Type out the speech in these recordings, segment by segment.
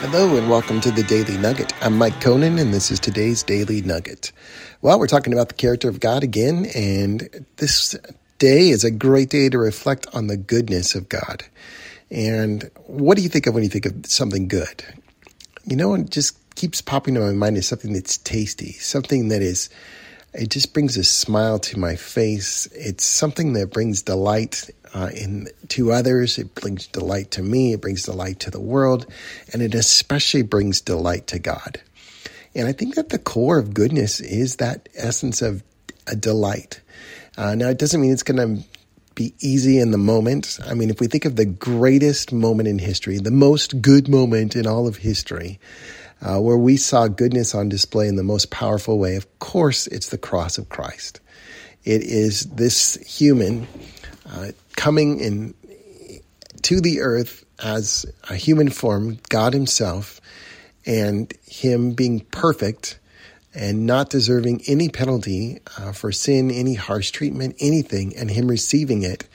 Hello and welcome to the Daily Nugget. I'm Mike Conan and this is today's Daily Nugget. Well, we're talking about the character of God again, and this day is a great day to reflect on the goodness of God. And what do you think of when you think of something good? You know, it just keeps popping to my mind is something that's tasty, something that is, it just brings a smile to my face. It's something that brings delight uh, in to others. It brings delight to me. It brings delight to the world, and it especially brings delight to God. And I think that the core of goodness is that essence of a delight. Uh, now, it doesn't mean it's going to be easy in the moment. I mean, if we think of the greatest moment in history, the most good moment in all of history, uh, where we saw goodness on display in the most powerful way, of course, it's the cross of Christ. It is this human uh, coming in to the earth as a human form, God Himself, and Him being perfect and not deserving any penalty uh, for sin, any harsh treatment, anything, and Him receiving it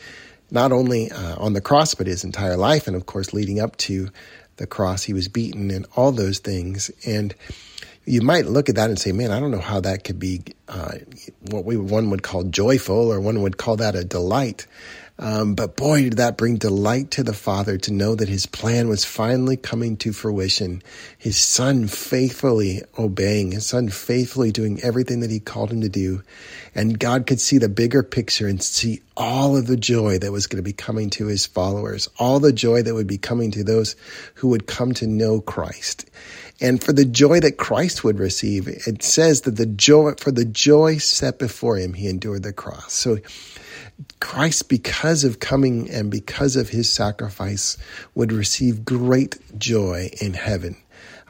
not only uh, on the cross, but His entire life, and of course, leading up to the cross, He was beaten and all those things. And you might look at that and say, man, I don't know how that could be uh, what we one would call joyful, or one would call that a delight. Um, but boy, did that bring delight to the Father to know that his plan was finally coming to fruition. His son faithfully obeying, his son faithfully doing everything that he called him to do. And God could see the bigger picture and see all of the joy that was going to be coming to his followers, all the joy that would be coming to those who would come to know Christ. And for the joy that Christ would receive, it says that the joy, for the joy set before him, he endured the cross. So Christ, because of coming and because of his sacrifice, would receive great joy in heaven.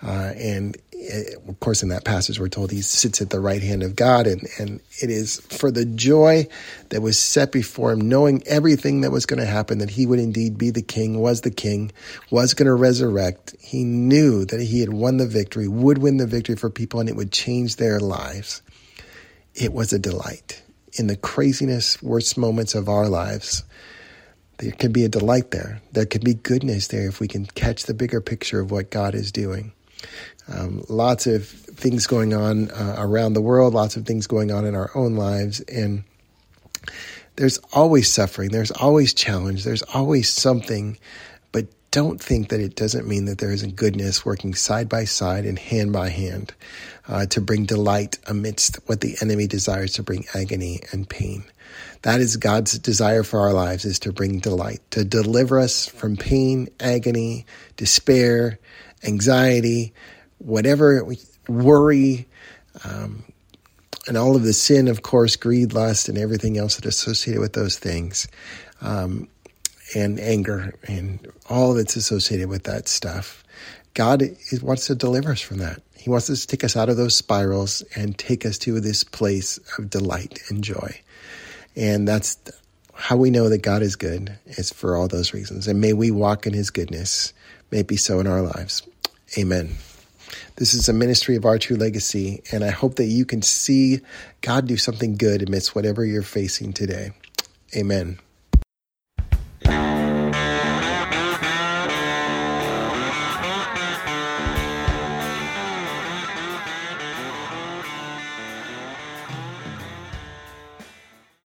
Uh, and it, uh, of course, in that passage, we're told he sits at the right hand of God, and, and it is for the joy that was set before him, knowing everything that was going to happen, that he would indeed be the king, was the king, was going to resurrect. He knew that he had won the victory, would win the victory for people, and it would change their lives. It was a delight in the craziness, worst moments of our lives, there can be a delight there. There can be goodness there if we can catch the bigger picture of what God is doing. Um, lots of things going on uh, around the world, lots of things going on in our own lives, and there's always suffering, there's always challenge, there's always something, don't think that it doesn't mean that there isn't goodness working side by side and hand by hand uh, to bring delight amidst what the enemy desires to bring agony and pain. That is God's desire for our lives is to bring delight, to deliver us from pain, agony, despair, anxiety, whatever worry, um, and all of the sin, of course, greed, lust, and everything else that is associated with those things. Um, and anger and all that's associated with that stuff. God wants to deliver us from that. He wants us to take us out of those spirals and take us to this place of delight and joy. And that's how we know that God is good, is for all those reasons. And may we walk in his goodness. May it be so in our lives. Amen. This is a ministry of our true legacy, and I hope that you can see God do something good amidst whatever you're facing today. Amen.